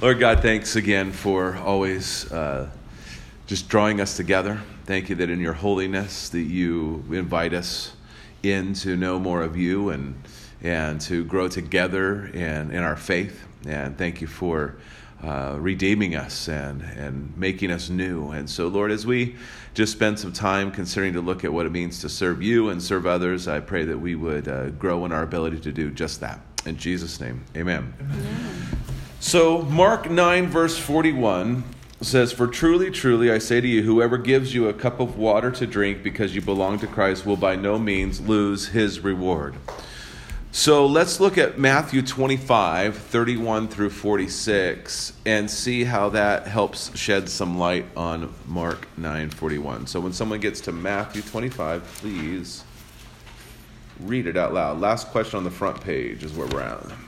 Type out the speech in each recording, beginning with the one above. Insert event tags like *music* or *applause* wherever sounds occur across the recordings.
Lord God, thanks again for always uh, just drawing us together. Thank you that in your holiness that you invite us in to know more of you and and to grow together in, in our faith. And thank you for uh, redeeming us and, and making us new. And so, Lord, as we just spend some time considering to look at what it means to serve you and serve others, I pray that we would uh, grow in our ability to do just that. In Jesus' name, amen. amen. So, Mark 9, verse 41 says, For truly, truly, I say to you, whoever gives you a cup of water to drink because you belong to Christ will by no means lose his reward. So let's look at Matthew 25, 31 through 46, and see how that helps shed some light on Mark 9, 41. So when someone gets to Matthew 25, please read it out loud. Last question on the front page is where we're at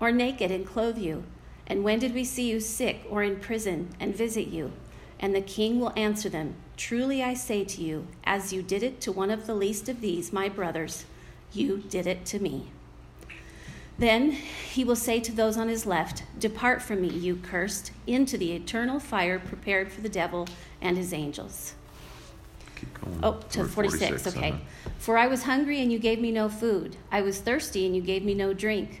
Or naked and clothe you? And when did we see you sick or in prison and visit you? And the king will answer them Truly I say to you, as you did it to one of the least of these, my brothers, you did it to me. Then he will say to those on his left, Depart from me, you cursed, into the eternal fire prepared for the devil and his angels. Oh, to 46, 46 okay. Uh-huh. For I was hungry and you gave me no food. I was thirsty and you gave me no drink.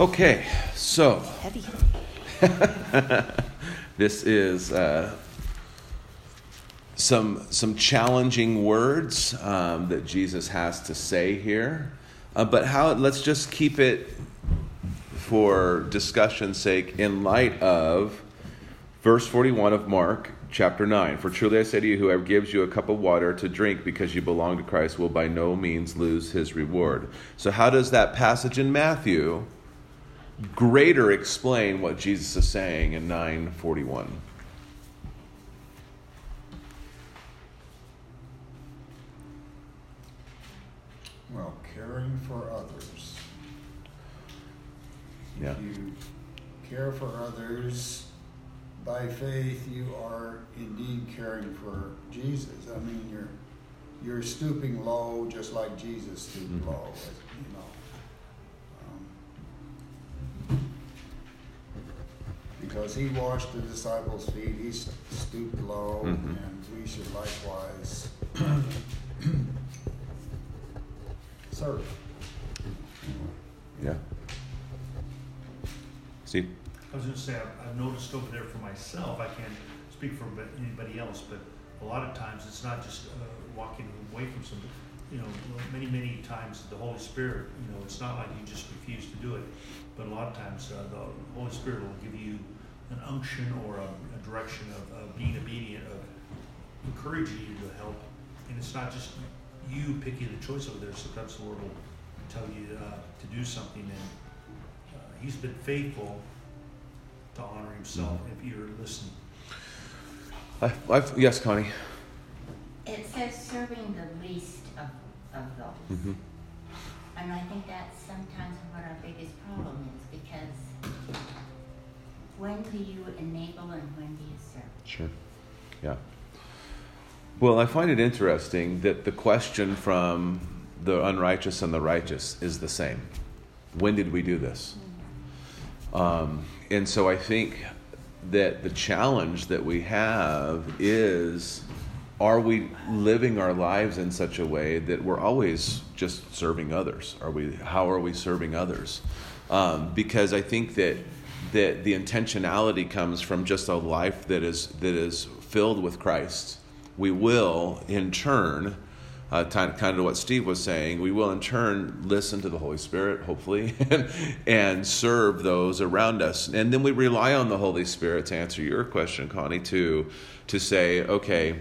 Okay, so *laughs* this is uh, some some challenging words um, that Jesus has to say here, uh, but how? Let's just keep it for discussion's sake in light of verse forty-one of Mark chapter 9 For truly I say to you, whoever gives you a cup of water to drink because you belong to Christ will by no means lose his reward. So, how does that passage in Matthew greater explain what Jesus is saying in 941. Well, caring for others. Yeah. If you care for others by faith, you are indeed caring for Jesus. I mean, you're you're stooping low, just like Jesus stooped mm-hmm. low. You know, because he washed the disciples' feet, he stooped low, mm-hmm. and we should likewise *clears throat* serve. Yeah. See? I was going to say, I've, I've noticed over there for myself, I can't speak for anybody else, but a lot of times it's not just uh, walking away from somebody. You know, many, many times the Holy Spirit, you know, it's not like you just refuse to do it, but a lot of times uh, the Holy Spirit will give you an unction or a, a direction of, of, being obedient, of encouraging you to help. And it's not just you picking the choice over there. Sometimes the Lord will tell you uh, to do something, and uh, He's been faithful to honor Himself mm-hmm. if you're listening. I, yes, Connie. It says serving the least of, of those. Mm-hmm. And I think that's sometimes what our biggest problem is because when do you enable and when do you serve? Sure. Yeah. Well, I find it interesting that the question from the unrighteous and the righteous is the same. When did we do this? Um, and so I think that the challenge that we have is are we living our lives in such a way that we're always just serving others? Are we? How are we serving others? Um, because I think that that the intentionality comes from just a life that is that is filled with Christ. We will, in turn, uh, kind of what Steve was saying, we will in turn listen to the Holy Spirit, hopefully, *laughs* and, and serve those around us. And then we rely on the Holy Spirit to answer your question, Connie, to, to say, okay,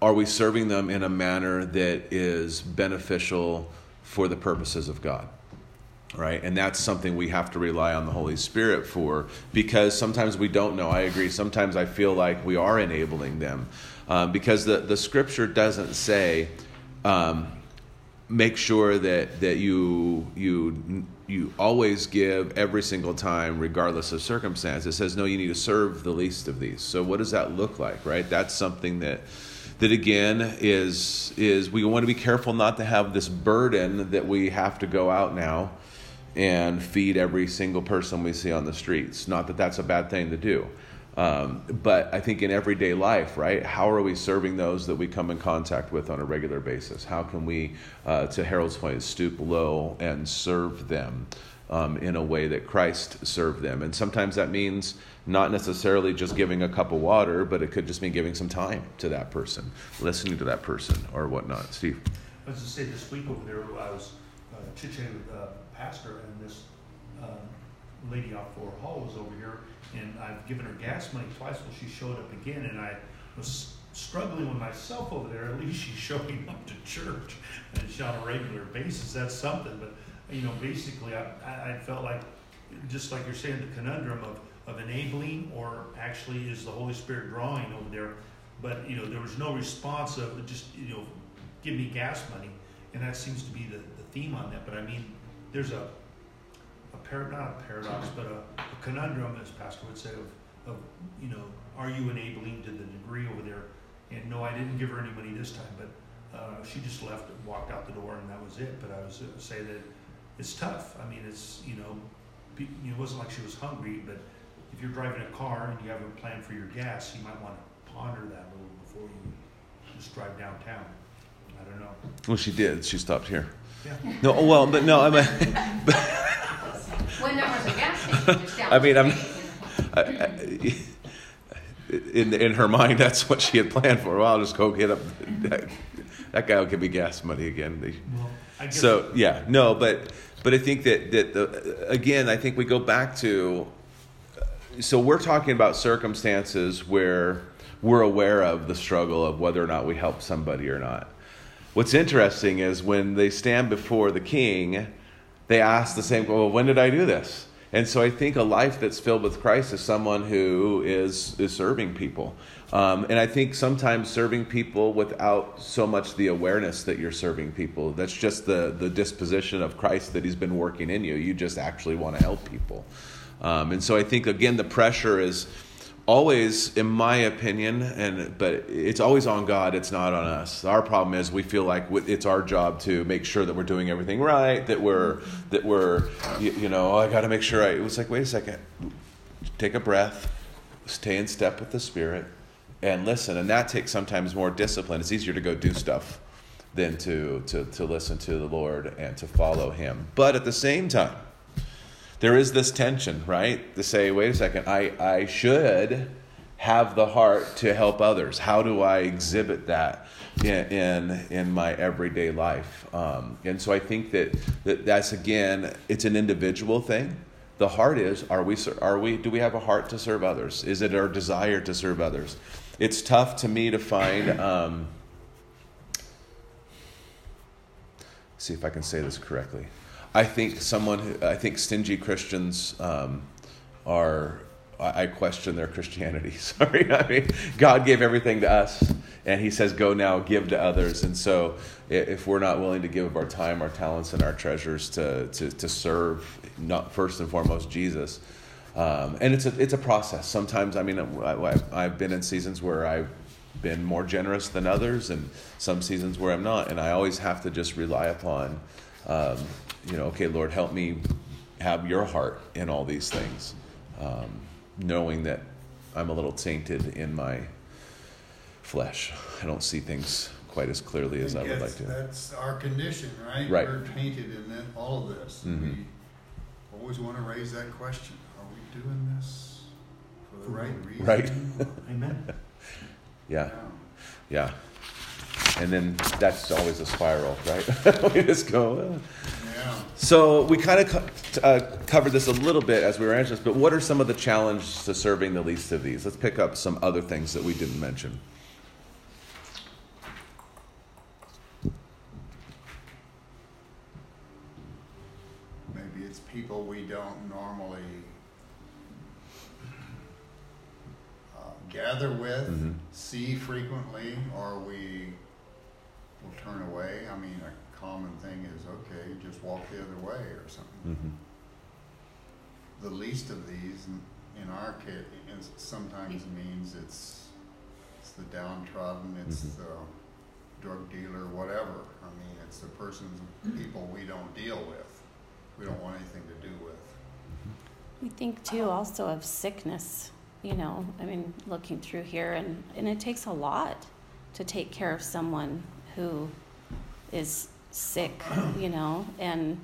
are we serving them in a manner that is beneficial for the purposes of God? Right? And that's something we have to rely on the Holy Spirit for because sometimes we don't know. I agree. Sometimes I feel like we are enabling them um, because the, the scripture doesn't say, um, make sure that, that you, you, you always give every single time, regardless of circumstance. It says, no, you need to serve the least of these. So, what does that look like, right? That's something that that again is is we want to be careful not to have this burden that we have to go out now and feed every single person we see on the streets. Not that that's a bad thing to do. Um, but I think in everyday life, right, how are we serving those that we come in contact with on a regular basis? How can we, uh, to Harold's point, stoop low and serve them um, in a way that Christ served them? And sometimes that means not necessarily just giving a cup of water, but it could just mean giving some time to that person, listening to that person, or whatnot. Steve. I was to say this week over there, I was uh, chit-chatting with a pastor, and this uh, lady off Fort Hall was over here, and I've given her gas money twice. Well, she showed up again, and I was struggling with myself over there. At least she's *laughs* showing up to church, and she's on a regular basis. That's something. But you know, basically, I, I felt like, just like you're saying, the conundrum of of enabling or actually is the Holy Spirit drawing over there. But you know, there was no response of just you know, give me gas money, and that seems to be the, the theme on that. But I mean, there's a a par- not a paradox, but a, a conundrum, as Pastor would say, of, of you know, are you enabling to the degree over there? And no, I didn't give her any money this time, but uh, she just left and walked out the door, and that was it. But I was uh, say that it's tough. I mean, it's you know, it wasn't like she was hungry, but if you're driving a car and you have a plan for your gas, you might want to ponder that a little before you just drive downtown. I don't know. Well, she did. She stopped here. Yeah. No, well, but no, I mean, *laughs* When there was a gas station just down I mean, I'm- street. I, I, in in her mind, that's what she had planned for. Well, I'll just go get up. That, that guy will give me gas money again. Well, I guess So yeah, no, but but I think that that the, again, I think we go back to. So we're talking about circumstances where we're aware of the struggle of whether or not we help somebody or not. What's interesting is when they stand before the king, they ask the same. Well, when did I do this? And so I think a life that's filled with Christ is someone who is is serving people. Um, and I think sometimes serving people without so much the awareness that you're serving people. That's just the the disposition of Christ that He's been working in you. You just actually want to help people. Um, and so I think again the pressure is always in my opinion and but it's always on god it's not on us. Our problem is we feel like it's our job to make sure that we're doing everything right that we're that we're you, you know oh, i got to make sure i it was like wait a second take a breath stay in step with the spirit and listen. And that takes sometimes more discipline. It's easier to go do stuff than to to, to listen to the lord and to follow him. But at the same time there is this tension, right? To say, wait a second, I, I should have the heart to help others. How do I exhibit that in in, in my everyday life? Um, and so I think that, that that's again, it's an individual thing. The heart is, are we, are we, do we have a heart to serve others? Is it our desire to serve others? It's tough to me to find, um, see if I can say this correctly. I think someone who, I think stingy Christians um, are, I question their Christianity. *laughs* Sorry. I mean, God gave everything to us, and He says, go now, give to others. And so, if we're not willing to give of our time, our talents, and our treasures to, to, to serve, not first and foremost, Jesus, um, and it's a, it's a process. Sometimes, I mean, I- I've been in seasons where I've been more generous than others, and some seasons where I'm not. And I always have to just rely upon, um, you know, okay, Lord, help me have your heart in all these things, um, knowing that I'm a little tainted in my flesh. I don't see things quite as clearly as I would like to. That's our condition, right? Right. We're tainted in that, all of this. Mhm. We always want to raise that question: Are we doing this for the right reason? Right. *laughs* Amen. Yeah, Yeah. yeah. And then that's always a spiral, right? *laughs* we just go. "Uh." Yeah. So we kind of co- uh, covered this a little bit as we were answering this, but what are some of the challenges to serving the least of these? Let's pick up some other things that we didn't mention. Maybe it's people we don't normally uh, gather with, Mhm. see frequently, or we will turn away. I mean, common thing is okay, just walk the other way or something. hmm The least of these, in, in our case, is sometimes means it's it's the downtrodden, it's Mhm. the drug dealer, whatever. I mean, it's the persons, people we don't deal with. We don't want anything to do with. We think too also of sickness, you know, I mean, looking through here, and, and it takes a lot to take care of someone who is sick, you know, and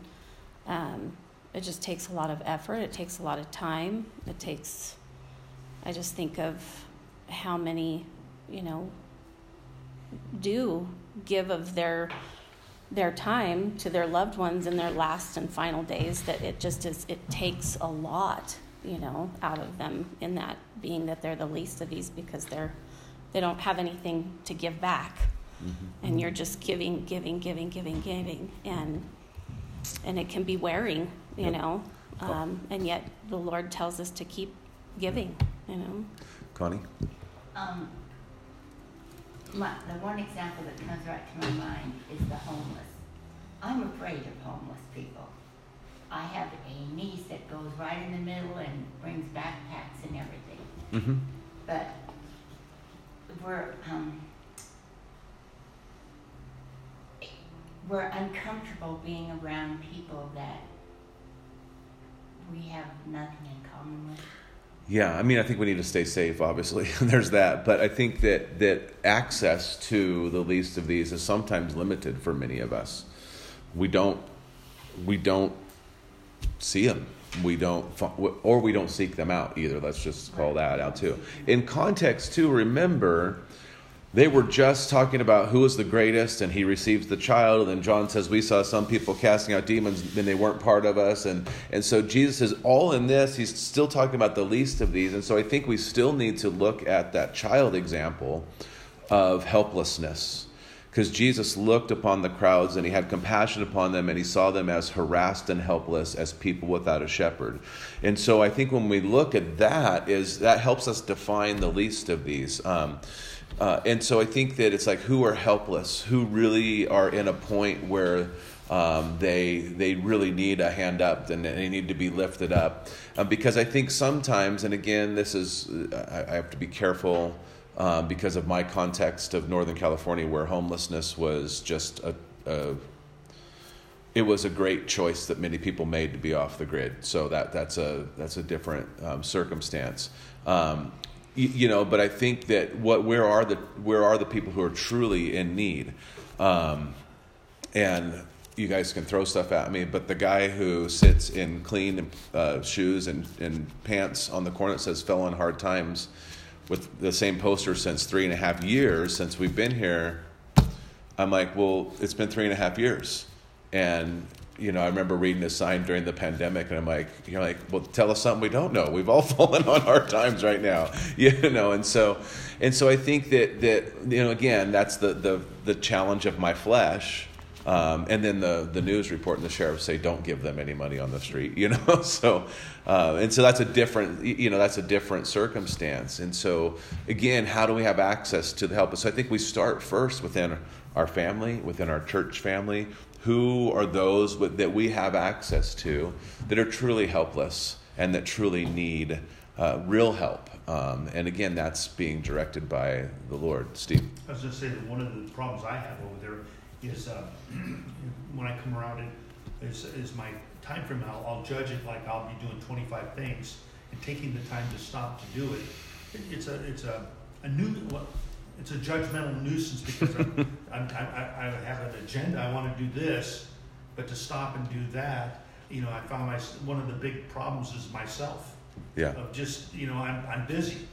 um, it just takes a lot of effort, it takes a lot of time, it takes, I just think of how many, you know, do give of their their time to their loved ones in their last and final days that it just is it takes a lot you know out of them in that being that they're the least of these because they're they don't have anything to give back and you're just giving giving giving giving giving and and it can be wearing you Yep. know um, and yet the lord tells us to keep giving you know Connie? Um, my, the one example that comes right to my mind is the homeless. I'm afraid of homeless people. I have a niece that goes right in the middle and brings backpacks and everything. Mm-hmm. But we're, um, we're uncomfortable being around people that we have nothing in common with. Yeah, I mean, I think we need to stay safe. Obviously, *laughs* there's that, but I think that that access to the least of these is sometimes limited for many of us. We don't, we don't see them. We don't, or we don't seek them out either. Let's just call that out too. In context, too, remember they were just talking about who was the greatest and he receives the child. And then john says we saw some people casting out demons and they weren't part of us. And, and so jesus is all in this. He's still talking about the least of these. And so i think we still need to look at that child example of helplessness. Because jesus looked upon the crowds and he had compassion upon them and he saw them as harassed and helpless as people without a shepherd. And so i think when we look at that is that helps us define the least of these. Um, uh, and so I think that it's like who are helpless, who really are in a point where um, they they really need a hand up and they need to be lifted up. Um, because I think sometimes, and again, this is I, I have to be careful um, because of my context of Northern California, where homelessness was just a, a it was a great choice that many people made to be off the grid. So that that's a that's a different um, circumstance. Um, you, know, but I think that what where are the where are the people who are truly in need, um, and you guys can throw stuff at me, but the guy who sits in clean uh, shoes and, and pants on the corner that says "fell on hard times," with the same poster since three and a half years since we've been here. I'm like, well, it's been three and a half years. And, you know, I remember reading a sign during the pandemic, and I'm like, you're like, well, tell us something we don't know. We've all *laughs* fallen on hard times right now, *laughs* you know. And so, and so I think that that you know, again, that's the the the challenge of my flesh. Um, and then the, the news report and the sheriff say don't give them any money on the street, *laughs* you know. so, uh, and so that's a different, you know, that's a different circumstance. And so, again, how do we have access to the help? So I think we start first within our family, within our church family. Who are those with, that we have access to that are truly helpless and that truly need uh, real help Um, and again, that's being directed by the Lord. Steve. I was going to say that one of the problems I have over there is uh, *clears throat* when I come around it is, is my time frame. I'll, I'll judge it like I'll be doing 25 things and taking the time to stop to do it. it it's a it's a, a new well, it's a judgmental nuisance because I'm, *laughs* I'm, I, I have an agenda. I want to do this, but to stop and do that, you know, I found my one of the big problems is myself. Yeah. Of just you know, I'm I'm busy,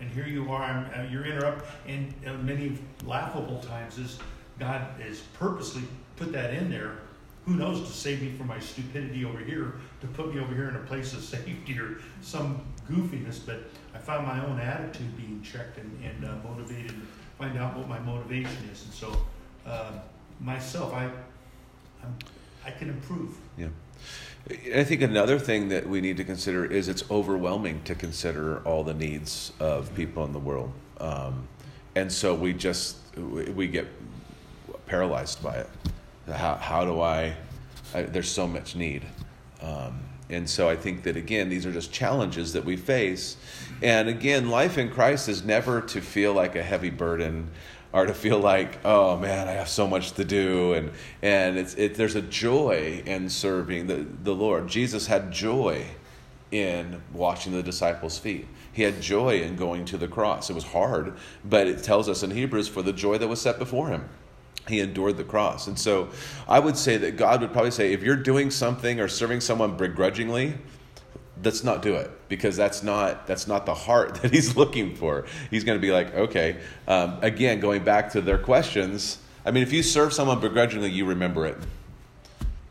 and here you are. I'm, uh, you're interrupt, and uh, many laughable times is God has purposely put that in there. Who knows to save me from my stupidity over here, to put me over here in a place of *laughs* safety or some goofiness. But I found my own attitude being checked and, and uh, motivated, find out what my motivation is. And so, uh, myself, I, I'm, I can improve. Yeah. I think another thing that we need to consider is it's overwhelming to consider all the needs of people in the world. Um, and so we just, we get paralyzed by it. How, how do I, I there's so much need. Um, and so I think that again, these are just challenges that we face. And again, life in Christ is never to feel like a heavy burden or to feel like, oh man, I have so much to do, and and it's it, there's a joy in serving the the Lord. Jesus had joy in washing the disciples' feet. He had joy in going to the cross. It was hard, but it tells us in Hebrews for the joy that was set before him. He endured the cross. And so I would say that God would probably say, if you're doing something or serving someone begrudgingly, let's not do it because that's not that's not the heart *laughs* that he's looking for. He's going to be like okay um, again going back to their questions i mean if you serve someone begrudgingly you remember it.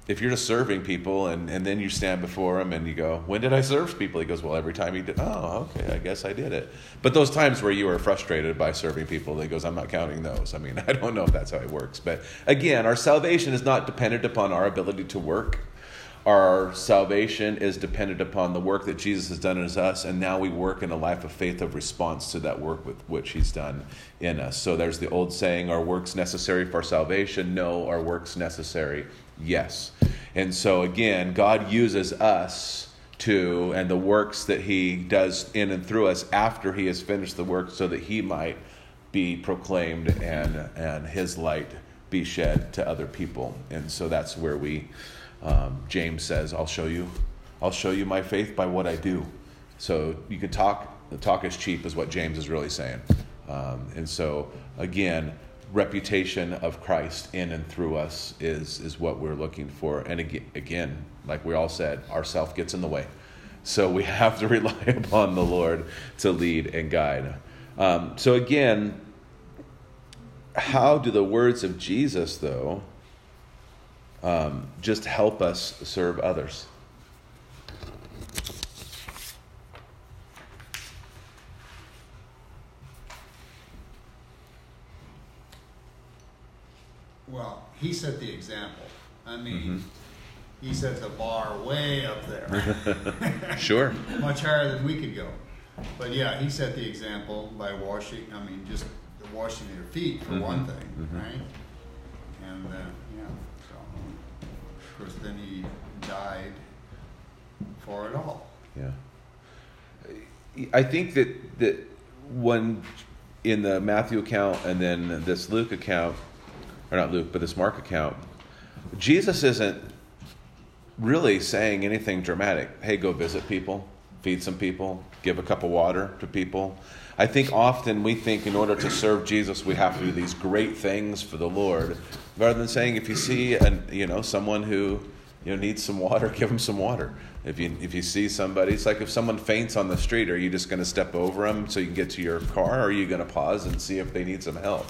If you're just serving people and, and then you stand before him and you go when did i serve people? He goes well every time he did oh okay i guess i did it. But those times where you are frustrated by serving people he goes i'm not counting those. I mean *laughs* i don't know if that's how it works. But again our salvation is not dependent upon our ability to work our salvation is dependent upon the work that Jesus has done in us, and now we work in a life of faith of response to that work with which He's done in us. So there's the old saying, "Our works necessary for salvation? No. our works necessary? Yes. And so again, God uses us to, and the works that He does in and through us after He has finished the work, so that He might be proclaimed and, and His light be shed to other people. And so that's where we um, James says, "I'll show you, I'll show you my faith by what I do." So you can talk. The talk is cheap, is what James is really saying. Um, and so again, reputation of Christ in and through us is is what we're looking for. And again, like we all said, our self gets in the way, so we *laughs* have to rely upon the Lord to lead and guide. Um, so again, how do the words of Jesus, though? Um, just help us serve others. Well, he set the example. I mean, Mm-hmm. he set the bar way up there, *laughs* Sure. much higher than we could go. But yeah, he set the example by washing. I mean, just the washing their feet for one Mhm. thing, Mhm. right? And uh, yeah, so of course then he died for it all. Yeah. I think that that when in the Matthew account and then this Luke account, or not Luke, but this Mark account, Jesus isn't really saying anything dramatic. Hey, go visit people, feed some people, give a cup of water to people. I think often we think in order to serve Jesus, we have to do these great things for the Lord, rather than saying if you see an, you know someone who you know needs some water, *laughs* give them some water. If you if you see somebody, it's like if someone faints on the street, are you just going to step over them so you can get to your car, or are you going to pause and see if they need some help?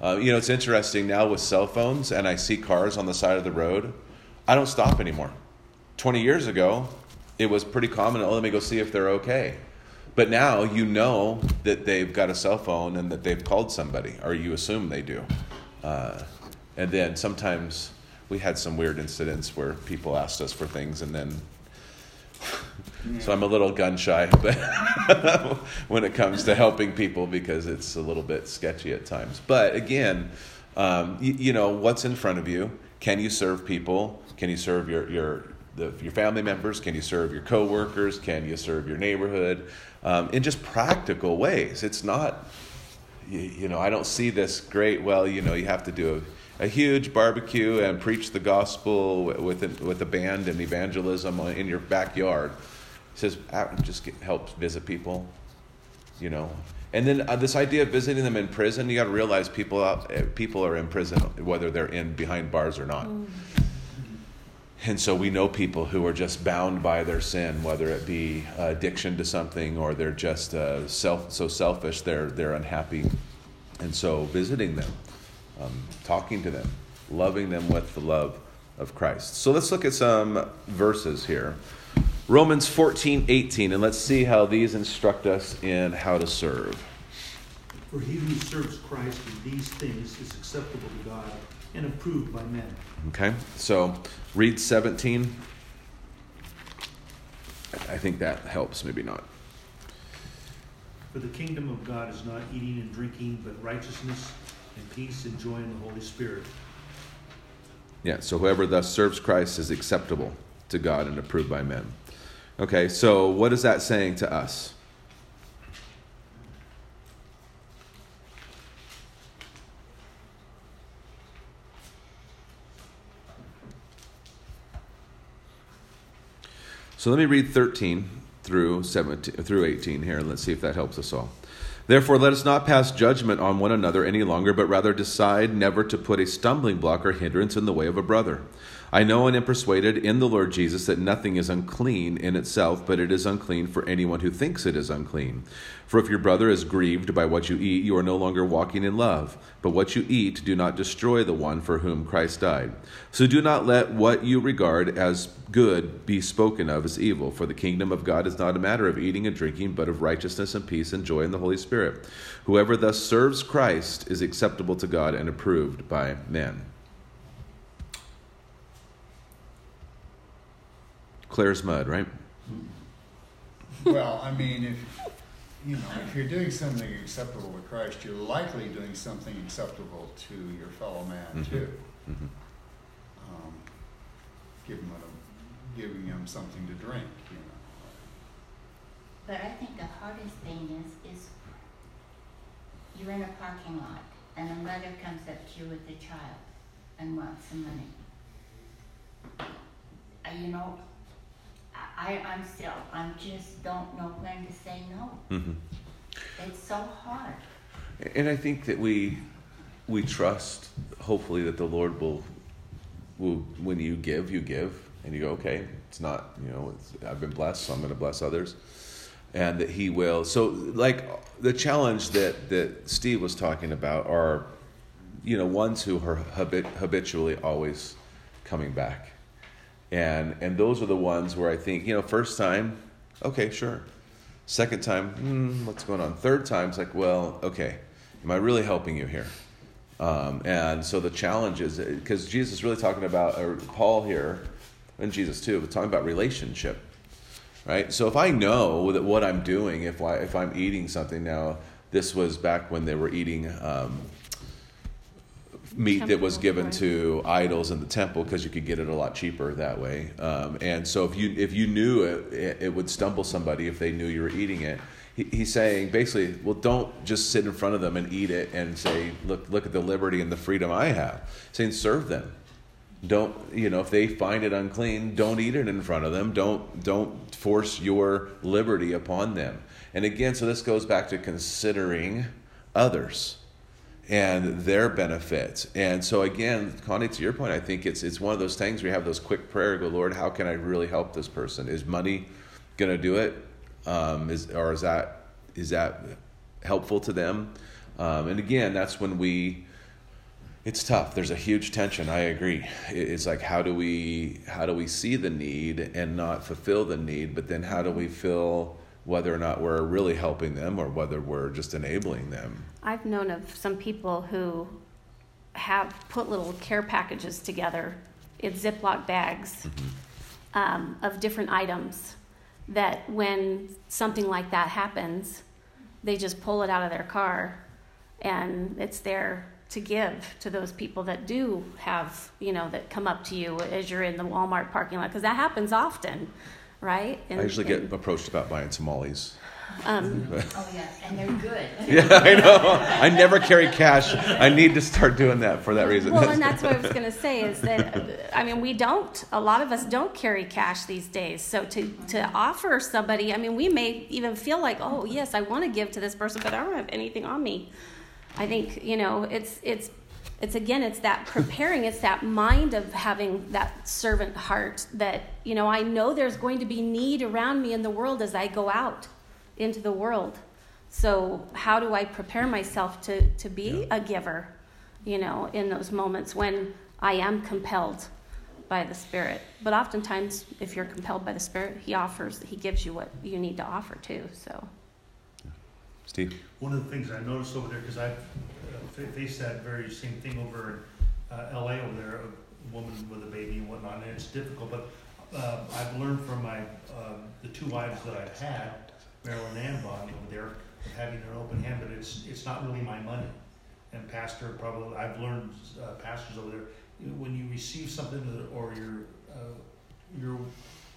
Uh, you know, it's interesting now with cell phones, and I see cars on the side of the road. I don't stop anymore. 20 years ago, it was pretty common. Oh, let me go see if they're okay. But now you know that they've got a cell phone and that they've called somebody, or you assume they do. Uh, and then sometimes we had some weird incidents where people asked us for things, and then *laughs* so I'm a little gun shy, *laughs* but *laughs* when it comes to helping people because it's a little bit sketchy at times. But again, um, you, you know what's in front of you. Can you serve people? Can you serve your your the, your family members? Can you serve your coworkers? Can you serve your neighborhood? Um, in just practical ways. It's not, you, you, know, I don't see this great, well, you know, you have to do a, a huge barbecue and preach the gospel with, with a band and evangelism in your backyard. He says, ah, just get, help visit people, you know. And then uh, this idea of visiting them in prison, you got to realize people out, eh, people are in prison, whether they're in behind bars or not. Mm. And so we know people who are just bound by their sin, whether it be addiction to something or they're just uh, self, so selfish they're, they're unhappy. And so visiting them, um, talking to them, loving them with the love of Christ. So let's look at some verses here. Romans 14, 18, and let's see how these instruct us in how to serve. For he who serves Christ in these things is acceptable to God and approved by men. Okay, so read 17. I think that helps, maybe not. For the kingdom of God is not eating and drinking, but righteousness and peace and joy in the Holy Spirit. Yeah, so whoever thus serves Christ is acceptable to God and approved by men. Okay, so what is that saying to us? So let me read 13 through 17 through 18 here and let's see if that helps us all. Therefore, let us not pass judgment on one another any longer, but rather decide never to put a stumbling block or hindrance in the way of a brother. I know and am persuaded in the Lord Jesus that nothing is unclean in itself, but it is unclean for anyone who thinks it is unclean. For if your brother is grieved by what you eat, you are no longer walking in love. But what you eat, do not destroy the one for whom Christ died. So do not let what you regard as good be spoken of as evil. For the kingdom of God is not a matter of eating and drinking, but of righteousness and peace and joy in the Holy Spirit. Whoever thus serves Christ is acceptable to God and approved by men. Clear as mud, right? Well, I mean, if you know, if you're doing something acceptable to Christ, you're likely doing something acceptable to your fellow man mm-hmm. too. Mm-hmm. Um, giving them, giving them something to drink, you know. But I think the hardest thing is, is you're in a parking lot and a mother comes up to you with a child and wants some money. Uh, you know, I, I'm still, I just don't know when to say no. Mm-hmm. It's so hard. And I think that we we trust, hopefully, that the Lord will will when you give, you give, and you go, okay, it's not, you know, I've been blessed, so I'm going to bless others, and that He will. So, like the challenge that that Steve was talking about are, you know, ones who are habit, habitually always coming back and and those are the ones where I think you know first time, okay, sure. Second time, hmm, what's going on? Third time, it's like, well, okay, am I really helping you here? Um, and so the challenge is because Jesus is really talking about, or Paul here, and Jesus too, but talking about relationship, right? So if I know that what I'm doing, if I if I'm eating something now, this was back when they were eating um, meat that was given to idols in the temple because you could get it a lot cheaper that way. Um, and so if you if you knew it, it, would stumble somebody if they knew you were eating it. He, he's saying basically, well, don't just sit in front of them and eat it and say, look look at the liberty and the freedom I have. He's saying serve them. Don't you know if they find it unclean, don't eat it in front of them. Don't don't force your liberty upon them. And again, so this goes back to considering others and their benefits. And so again, Connie, to your point, I think it's it's one of those things where you have those quick prayer, go, Lord, how can I really help this person? Is money to do it? Um, is or is that is that helpful to them? Um, and again, that's when we. It's tough. There's a huge tension. I agree. It's like how do we how do we see the need and not fulfill the need, but then how do we feel whether or not we're really helping them or whether we're just enabling them. I've known of some people who have put little care packages together in Ziploc bags mm-hmm. um, of different items that when something like that happens, they just pull it out of their car and it's there to give to those people that do have, you know, that come up to you as you're in the Walmart parking lot? Because that happens often, right? And, I usually get approached about buying tamales. um, *laughs* Oh, yeah, and they're good. *laughs* Yeah, I know. I never carry cash. I need to start doing that for that reason. Well, and *laughs* that's what I was going to say is that I mean we don't. A lot of us don't carry cash these days. So to to offer somebody, I mean, we may even feel like, oh yes, I want to give to this person, but I don't have anything on me. I think you know it's it's it's again it's that preparing it's that mind of having that servant heart that you know i know there's going to be need around me in the world as i go out into the world. So how do i prepare myself to to be a giver you know in those moments when i am compelled by the spirit? But oftentimes if you're compelled by the spirit he offers he gives you what you need to offer too so. Steve. One of the things I noticed over there, because I've uh, fa- that very same thing over in uh, LA over there, a woman with a baby and whatnot, and it's difficult, but uh, I've learned from my, um, the two wives that I've had, Marilyn and Bonnie over there, having an open hand, but it's, it's not really my money. And pastor, probably, I've learned, uh, pastors over there, when you receive something or you're, uh, you're,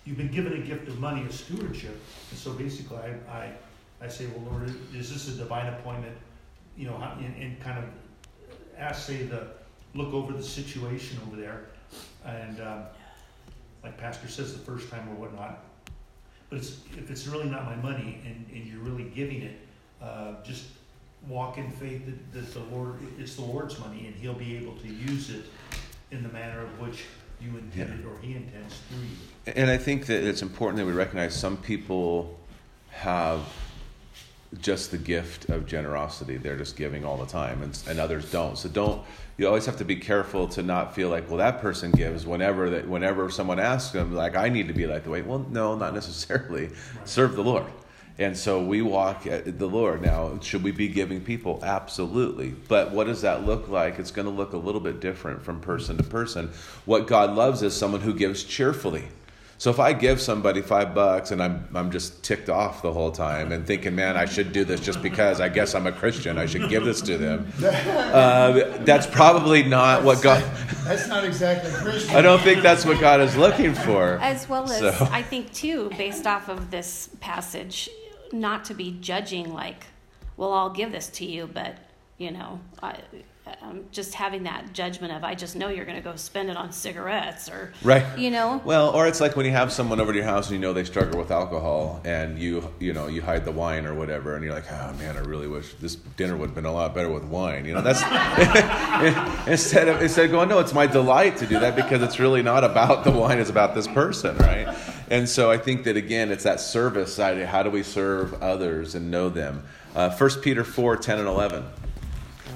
you've been given a gift of money, a stewardship, and so basically I, I I say, well, Lord, is this a divine appointment? You know, and, and kind of ask, say, the, look over the situation over there. And, um, like Pastor says the first time or whatnot. But it's, if it's really not my money and, and you're really giving it, uh, just walk in faith that, that the Lord, it's the Lord's money and He'll be able to use it in the manner of which you intended or He intends through you. And I think that it's important that we recognize some people have just the gift of generosity. They're just giving all the time, and, and others don't. So don't. You always have to be careful to not feel like, well, that person gives whenever that whenever someone asks them, like, I need to be like the way. Well, no, not necessarily. Serve the Lord. And so we walk at the Lord. Now, should we be giving people? Absolutely. But what does that look like? It's going to look a little bit different from person to person. What God loves is someone who gives cheerfully. So if I give somebody five bucks and I'm I'm just ticked off the whole time and thinking, man, I should do this just because I guess I'm a Christian, I should give this to them. *laughs* Uh, that's probably not what God. That's not exactly Christian. I don't think that's what God is looking for. as well as So- i think too based off of this passage not to be judging like well i'll give this to you but you know I, i'm just having that judgment of i just know you're going to go spend it on cigarettes or Right. you know Well, or it's like when you have someone over to your house and you know they struggle with alcohol, and you you know you hide the wine or whatever, and you're like, oh man, I really wish this dinner would have been a lot better with wine. You know, that's *laughs* instead of instead of going, no, it's my delight to do that because it's really not about the wine; it's about this person, right? And so I think that again, it's that service side. How do we serve others and know them? Uh, 1 Peter four ten and eleven.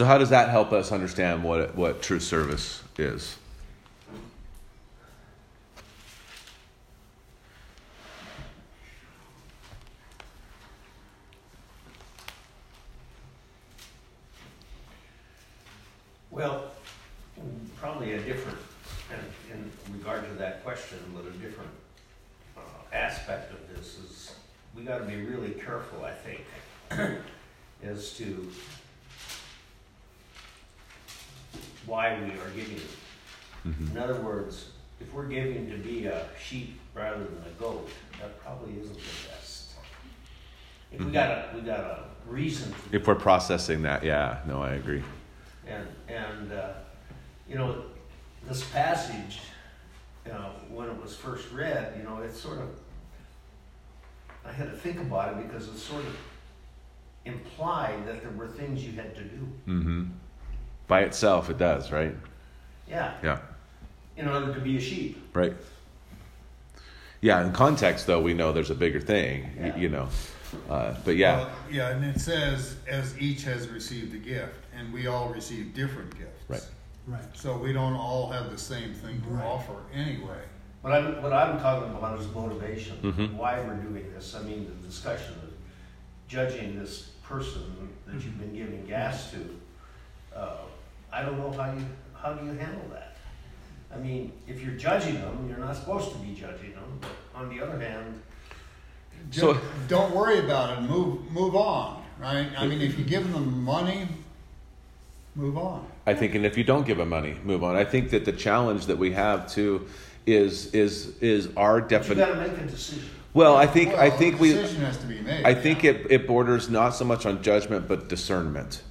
So how does that help us understand what what true service is? Well, probably a different, in, in regard to that question, but a different uh, aspect of this is, we gotta be really careful, I think, as to why we are giving. Mhm. In other words, if we're giving to be a sheep rather than a goat, that probably isn't the best. If we Mhm. got a, we got a reason If we're processing that, yeah, no, I agree. and, and, uh, you know, this passage, you know, when it was first read, you know, it's sort of, I had to think about it because it sort of implied that there were things you had to do. hmm By itself, it does, right? Yeah, Yeah, in order to be a sheep. right. Yeah, in context, though, we know there's a bigger thing, Yeah. you know. Uh, but yeah, Well, yeah, and it says, as each has received a gift, and we all receive different gifts. Right. Right. So we don't all have the same thing to Right. offer anyway. But I'm, what I'm talking about is motivation, Mhm. why we're doing this. I mean, the discussion of judging this person that you've been giving gas to. Uh, I don't know how you, how do you handle that? I mean, if you're judging them, you're not supposed to be judging them, but on the other hand, So- Just don't worry about it. Move move on. Right? I mean, if you give them money, move on. I think, and if you don't give them money, move on. I think that the challenge that we have too is is is our but you definition. gotta make a decision. Well, I think I think a we decision has to be made. I think it, it borders not so much on judgment, but discernment.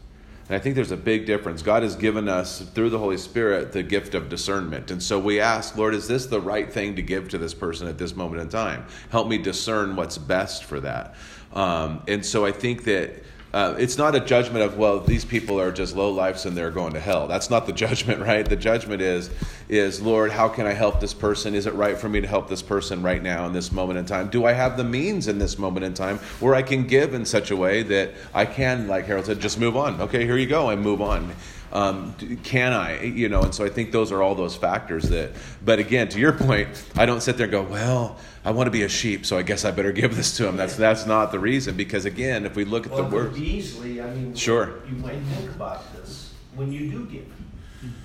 And I think there's a big difference. God has given us, through the Holy Spirit, the gift of discernment. And so we ask, Lord, is this the right thing to give to this person at this moment in time? Help me discern what's best for that. Um, and so I think that uh, it's not a judgment of, well, these people are just low lifes and they're going to hell. That's not the *laughs* judgment, right? The judgment is, is Lord, how can I help this person? Is it right for me to help this person right now in this moment in time? Do I have the means in this moment in time where I can give in such a way that I can, like Harold said, just move on? Okay, here you go, and move on. Um, can I, you know, and so I think those are all those factors that, but again, to your *laughs* point, I don't sit there and go, well, I want to be a sheep, so I guess I better *laughs* give this to him. That's, that's not the reason, because again, if we look at Well, the it could easily, I mean. Sure. You might think about this when you do give.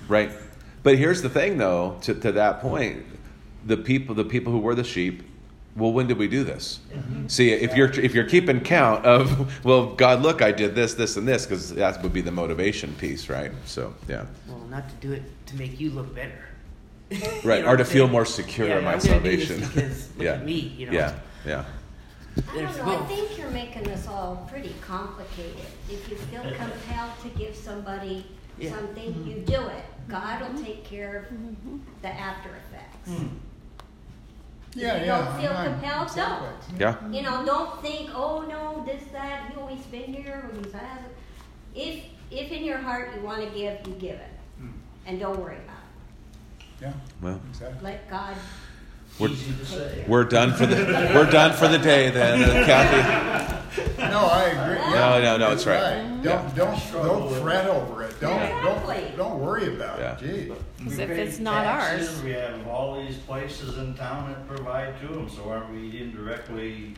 Right. But here's the thing, though. To, to that point, the people, the people who were the sheep. Well, when did we do this? Mm-hmm. See, if you're if you're keeping count of, *laughs* well, God, look, I did this, this, and this, because that would be the motivation piece, right? So, yeah, Well, not to do it to make you look better. Right, know or to feel more secure Yeah, in my I'm gonna do this salvation. Because look yeah, at me, you know. yeah, yeah. I don't know, I think you're making this all pretty complicated. If you feel uh, uh, compelled to give somebody Yeah. something, mm-hmm. you do it. God will take care of the after effects. Mm-hmm. Yeah, If you yeah. don't feel right, compelled, exactly. don't. Yeah. You know, don't think, oh no, this, that, he always been here, or he's If, if in your heart you wanna give, you give it. Mm. And don't worry about it. Yeah, Well, exactly. Let God We're- Easy to say. we're done for the we're done for the day then, uh, Kathy. No, I agree. Yeah, No, no, no, it's right. Don't Yeah. don't Struggle don't fret over it. Don't Exactly. don't don't worry about Yeah. it. Gee. Because if it's not taxes, ours, We have all these places in town that provide to them, so aren't we indirectly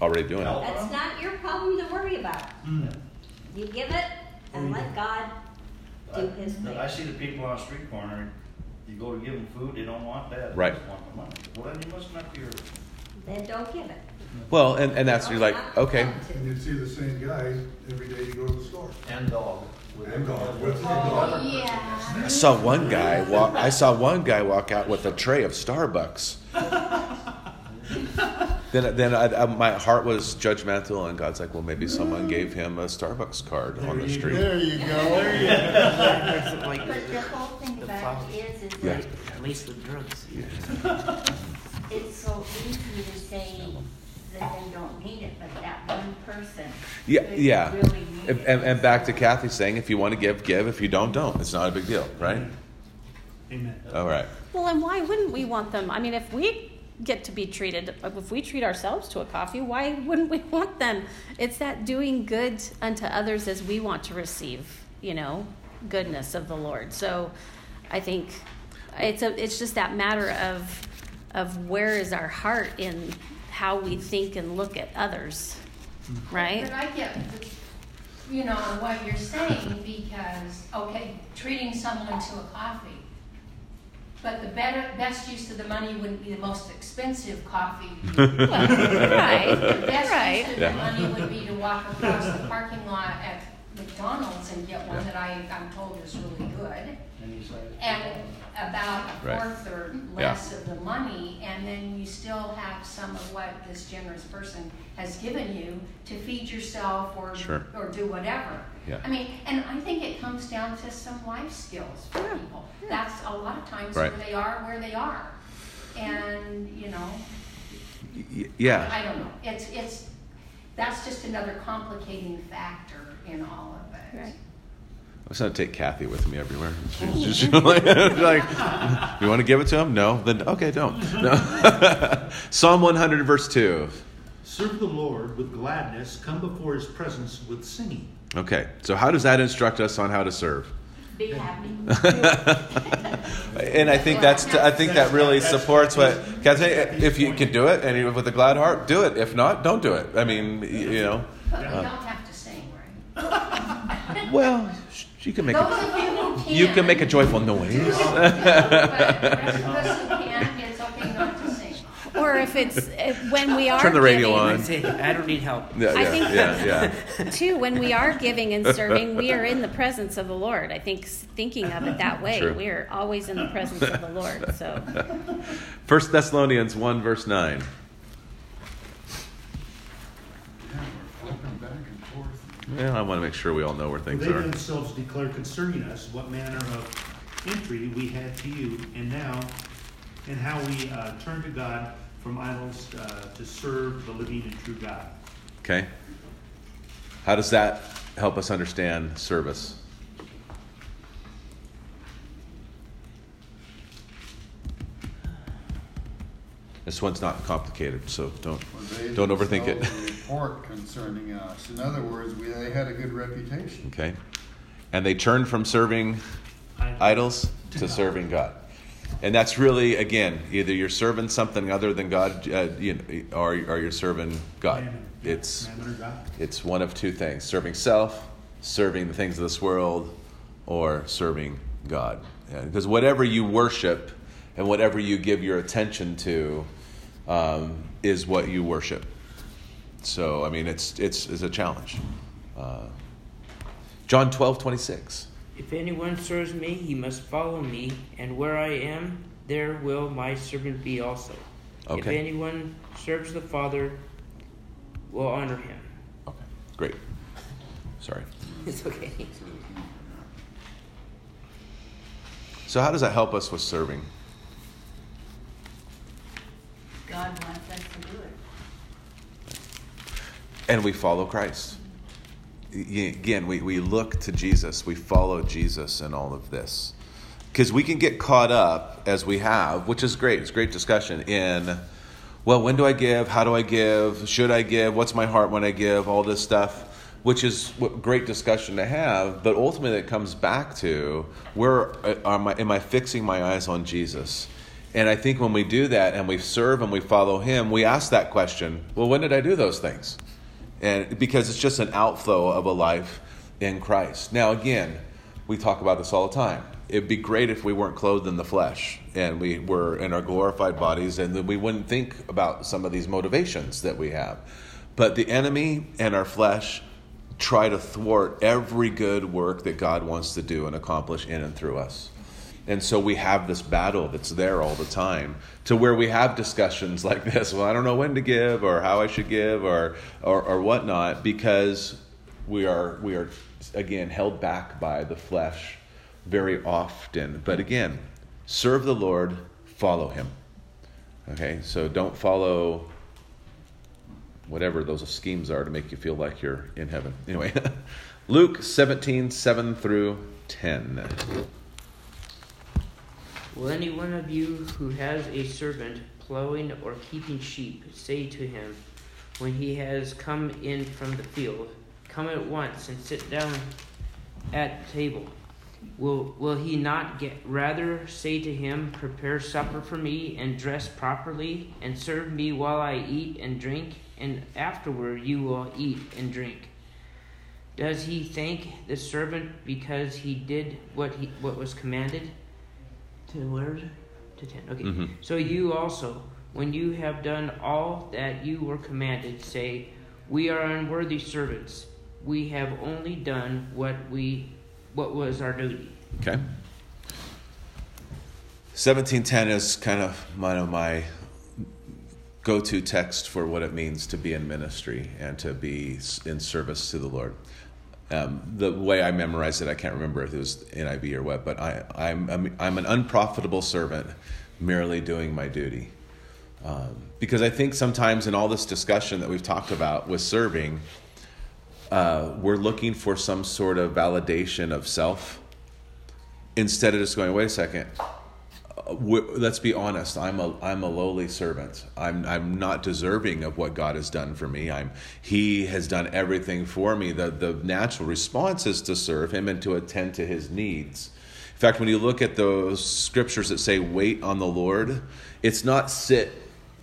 Already doing it. helping That's not your problem to worry about. You give it and let God do his thing. I see the people on the street corner, you go to give them food, they don't want that, they Right. just want the money. Well, then you must not be, Then don't give it. Well, and, and that's you're like, okay, want. And you see the same guy every day you go to the store. And dog. with And the- dog, with the Oh, dog. yeah. I saw one guy walk. I saw one guy walk out with a tray of Starbucks. *laughs* then, then I, I, my heart was judgmental, and God's like, "Well, maybe someone gave him a Starbucks card on the street." There you go. That's like But the whole thing about father. it is, is Yeah. that laced with drugs. it's so easy to say that they don't need it, but that one person. Yeah, yeah. Really And, and, and back to Kathy saying, if you want to give, give. If you don't, don't. It's not a big deal, right? Amen. All right. well, and why wouldn't we want them? I mean, if we get to be treated, if we treat ourselves to a coffee, why wouldn't we *laughs* want them? It's that doing good unto others as we want to receive, you know, goodness of the Lord. So I think it's a, it's just that matter of, of where is our heart in how we think and look at others, mm-hmm. right? But I get, you know, what you're saying because, okay, treating someone to a coffee. But the better, best use of the money wouldn't be the most expensive coffee. *laughs* Well, right, The best right. use of Yeah. the money would be to walk across the parking lot at McDonald's and get one that I, I'm told is really good. And he's like. And about a Right. fourth or less of the money, and then you still have some of what this generous person has given you to feed yourself or, Sure. or do whatever. Yeah. I mean, and I think it comes down to some life skills for Yeah. people. That's a lot of times Right. where they are, where they are. And, you know, Y- yeah. I don't know, it's, it's, that's just another complicating factor in all of it. Right. I was going to take Kathy with me everywhere. She's just *laughs* like, like, you want to give it to him? No? Then, okay, don't. No. *laughs* Psalm 100, verse 2. Serve the Lord with gladness, come before his presence with singing. Okay, so how does that instruct us on how to serve? Be happy. *laughs* and I think that's I think that really supports what Kathy. If you can do it and you with a glad heart, do it. If not, don't do it. I mean, you know. But we uh, don't have to sing, right? *laughs* well, you can make Those a, of you who can. you can make a joyful noise. But the rest of us who can, it's okay not to sing. Or if it's if, when we are Turn the radio giving, on. I say, I don't need help. Yeah, I think yeah, yeah. *laughs* too when we are giving and serving we are in the presence of the lord i think thinking of it that way True. we are always in the presence of the lord so First Thessalonians one verse nine. Yeah, we're flipping back and forth. Yeah, I want to make sure we all know where things they are. themselves declare concerning us what manner of entry we had to you, and now, and how we uh, turn to God from idols uh, to serve the living and true God. Okay. How does that help us understand service? This one's not complicated, so don't Well, don't overthink it. Report concerning us. In other words, we, they had a good reputation. Okay. And they turned from serving idols to God. *laughs* serving God. And that's really, again, either you're serving something other than God, uh, you know, or, or you're serving God. Mammon. It's God. it's one of two things: serving self, serving the things of this world, or serving God. Yeah, because whatever you worship and whatever you give your attention to um, is what you worship. So, I mean, it's it's, it's a challenge. Uh, John twelve twenty six. If anyone serves me, he must follow me, and where I am, there will my servant be also. Okay. If anyone serves the Father, will honor him. Okay, great. Sorry. *laughs* It's okay. So, how does that help us with serving? God wants us to do it. And we follow Christ. Again, we, we look to Jesus, we follow Jesus in all of this. Because we can get caught up, as we have, which is great, it's great discussion, in, well, when do I give? How do I give? Should I give? What's my heart when I give? All this stuff, which is great discussion to have. But ultimately, it comes back to where uh, am I, am I fixing my eyes on Jesus? And I think when we do that and we serve and we follow Him, we ask that question well, when did I do those things? And because it's just an outflow of a life in Christ. Now, again, we talk about this all the time. It'd be great if we weren't clothed in the flesh and we were in our glorified bodies, and then we wouldn't think about some of these motivations that we have. But the enemy and our flesh try to thwart every good work that God wants to do and accomplish in and through us. And so we have this battle that's there all the time to where we have discussions *laughs* like this. Well, I don't know when to give or how I should give or, or, or whatnot because we are, we are, again, held back by the flesh very often. But again, serve the Lord, follow Him. Okay, so don't follow whatever those schemes are to make you feel like you're in heaven. Anyway, *laughs* Luke 17, 7 through 10. Will any one of you who has a servant plowing or keeping sheep say to him, when he has come in from the field, Come at once and sit down at table? Will, will he not get rather say to him, Prepare supper for me, and dress properly, and serve me while I eat and drink, and afterward you will eat and drink? Does he thank the servant because he did what he what was commanded? To where? To ten. Okay. Mhm. So you also, when you have done all that you were commanded, say, We are unworthy servants. We have only done what we what was our duty. Okay. 1710 is kind of one of my go to text for what it means to be in ministry and to be in service to the Lord. Um, the way I memorized it, I can't remember if it was NIV or what, but I, I'm, I'm, I'm an unprofitable servant merely doing my duty. Um, because I think sometimes in all this discussion that we've talked about with serving, uh, we're looking for some sort of validation of self instead of just going, wait a second, let's be honest. I'm a I'm a lowly servant. I'm I'm not deserving of what God has done for me. I'm He has done everything for me. The the natural response is to serve Him and to attend to His needs. In fact, when you look at those scriptures that say "wait on the Lord," it's not sit.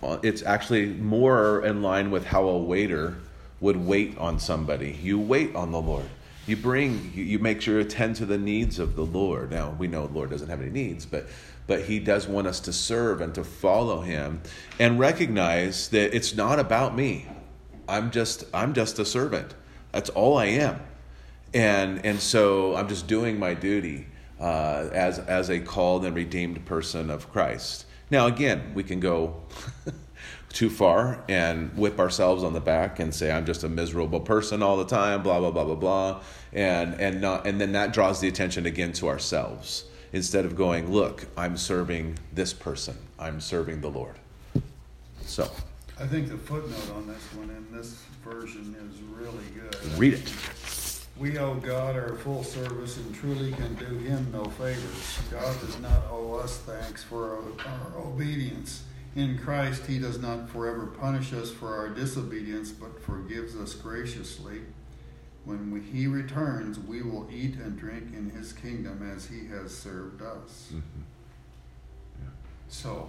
Uh, it's actually more in line with how a waiter would wait on somebody. You wait on the Lord. You bring, you, you make sure you attend to the needs of the Lord. Now, we know the Lord doesn't have any needs, but but he does want us to serve and to follow him and recognize that it's not about me. I'm just I'm just a servant. That's all I am. And and so I'm just doing my duty uh, as as a called and redeemed person of Christ. Now again, we can go *laughs* too far and whip ourselves on the back and say I'm just a miserable person all the time, blah blah blah blah blah, and and not and then that draws the attention again to ourselves instead of going, look, I'm serving this person, I'm serving the Lord. So I think the footnote on this one in this version is really good. read it. We owe God our full service and truly can do him no favors. God does not owe us thanks for our, our obedience. In Christ, he does not forever punish us for our disobedience, but forgives us graciously. When he returns, we will eat and drink in his kingdom as he has served us. Mm-hmm. So,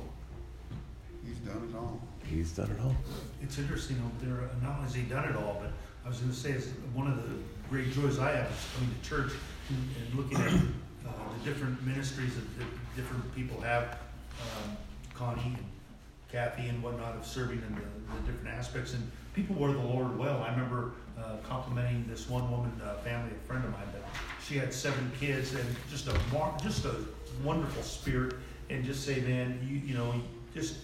he's done it all. He's done it all. It's interesting, you know, there, not only has he done it all, but I was gonna say, is one of the great joys I have is coming to church and, and looking at, uh, the different ministries that, that different people have. Um, Connie and Kathy and whatnot of serving in the, the different aspects, and people wear the Lord well. I remember, uh, complimenting this one woman, uh, family, a friend of mine, that she had seven kids and just a mar- just a wonderful spirit, and just say, man, you, you know, just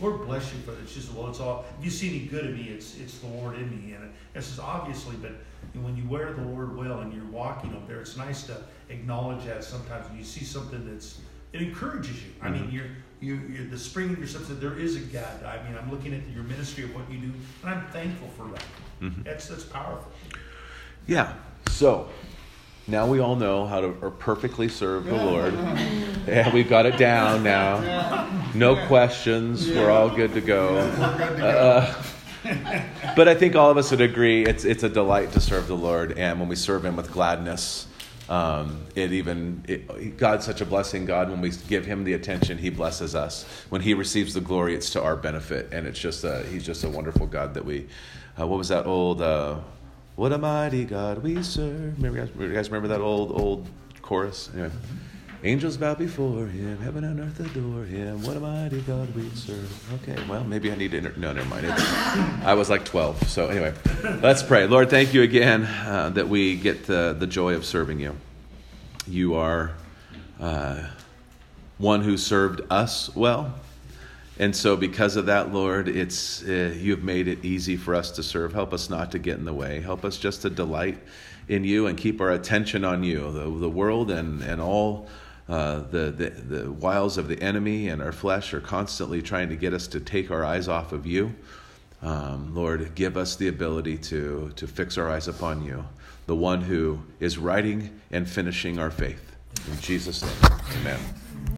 Lord bless you for it. It's just, well, it's all, if you see any good in me, it's, it's the Lord in me. And this is obviously, but when you wear the Lord well and you're walking up there, it's nice to acknowledge that sometimes when you see something that's, it encourages you. I mean, you're, you, you're the spring of yourself that there is a God. I mean, I'm looking at your ministry of what you do, and I'm thankful for that. Mm-hmm. That's, that's powerful. Yeah. So now we all know how to perfectly serve the Lord. *laughs* Yeah, we've got it down now. No questions. We're all good to go. Uh, *laughs* but I think all of us would agree it's it's a delight to serve the Lord, and when we serve Him with gladness, um, it even it, God's such a blessing. God, when we give Him the attention, He blesses us. When He receives the glory, it's to our benefit, and it's just a, He's just a wonderful God that we. Uh, what was that old? Uh, what a mighty God we serve. Remember, guys, you guys remember that old old chorus? Anyway. Angels bow before him, heaven and earth adore him. What a mighty God we serve. Okay, well, maybe I need to. Inter- no, never mind. I was like 12. So, anyway, let's pray. Lord, thank you again uh, that we get the, the joy of serving you. You are uh, one who served us well. And so, because of that, Lord, it's uh, you have made it easy for us to serve. Help us not to get in the way. Help us just to delight in you and keep our attention on you. The, the world and, and all uh, the, the, the wiles of the enemy and our flesh are constantly trying to get us to take our eyes off of you. Um, Lord, give us the ability to, to fix our eyes upon you, the one who is writing and finishing our faith. In Jesus' name, amen.